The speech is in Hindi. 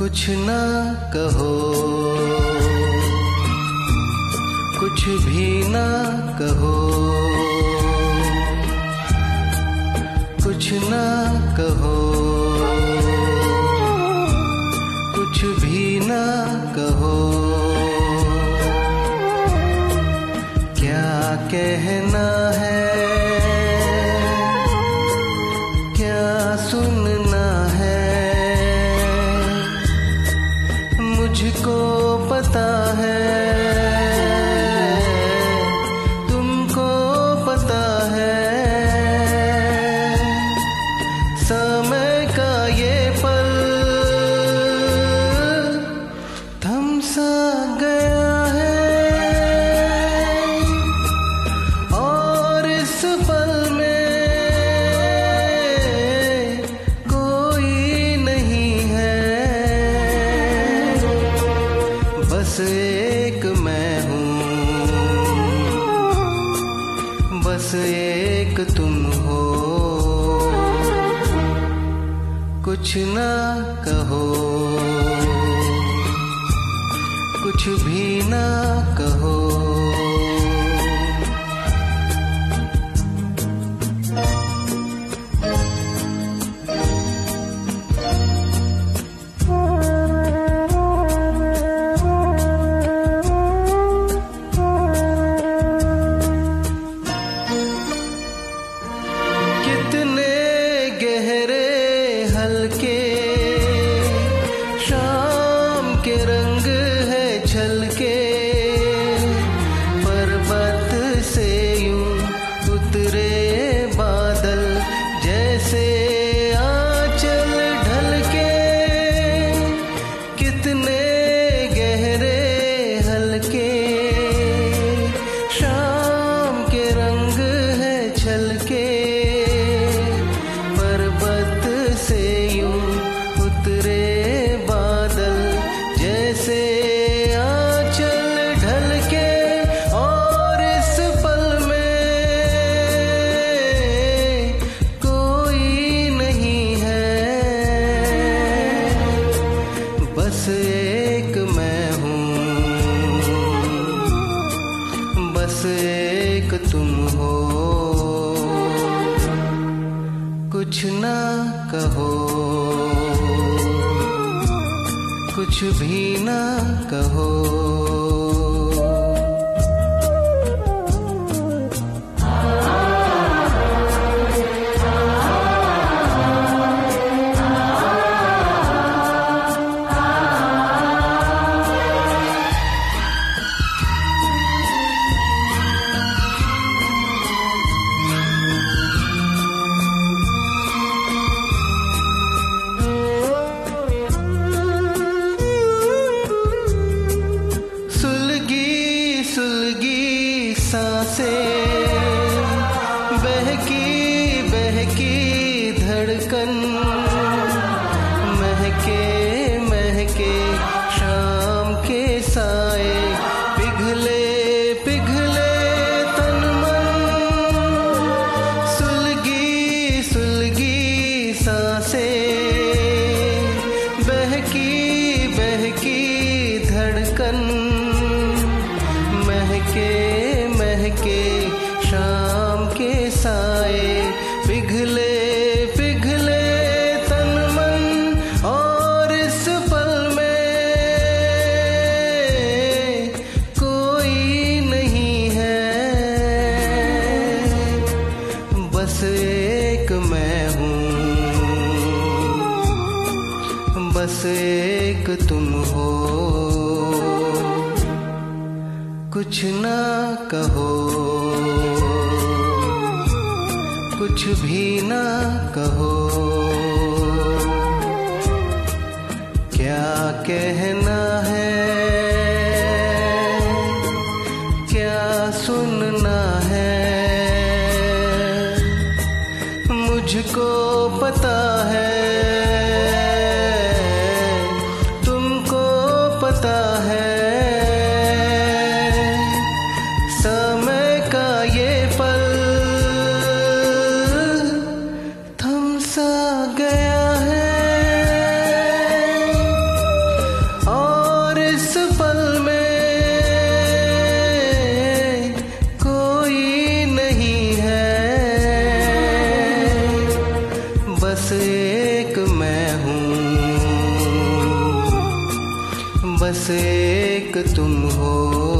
कुछ ना कहो। कुछ भी ना कहो। कुछ ना कहो। कुछ भी ना कुछ ना कहो। कुछ भी ना कहो। बस एक मैं हूँ, बस एक तुम हो। कुछ ना कहो, कुछ भी ना कहो। बस एक तुम हो। कुछ ना कहो। कुछ भी ना कहो। क्या कहना है? क्या सुनना है? मुझको पता एक मैं हूँ बस एक तुम हो।